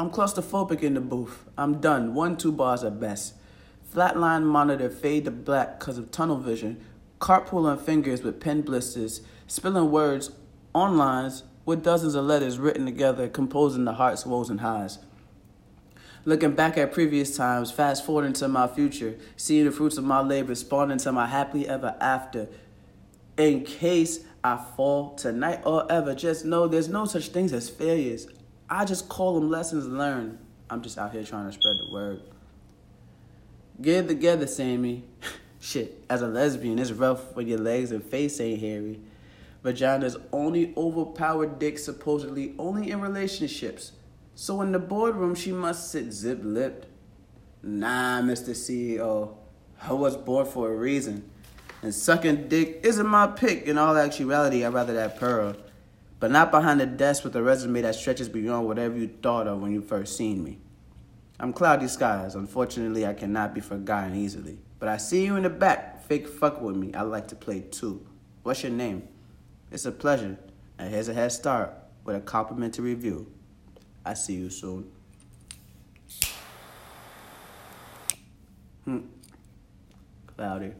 I'm claustrophobic in the booth. I'm done. One, two bars at best. Flatline monitor fade to black because of tunnel vision. Carpooling fingers with pen blisters. Spilling words on lines with dozens of letters written together, composing the heart's woes and highs. Looking back at previous times, fast forwarding to my future, seeing the fruits of my labor spawn into my happily ever after. In case I fall tonight or ever, just know there's no such things as failures. I just call them lessons learned. I'm just out here trying to spread the word. Get together, Sammy. Shit, as a lesbian, it's rough when your legs and face ain't hairy. Vagina's only overpowered dick, supposedly only in relationships. So in the boardroom, she must sit zip lipped. Nah, Mr. CEO, I was born for a reason. And sucking dick isn't my pick. In all actuality, I'd rather that pearl. But not behind the desk with a resume that stretches beyond whatever you thought of when you first seen me. I'm cloudy skies. Unfortunately, I cannot be forgotten easily. But I see you in the back. Fake fuck with me. I like to play too. What's your name? It's a pleasure. And here's a head start with a complimentary review. I see you soon. Hmm. Cloudy.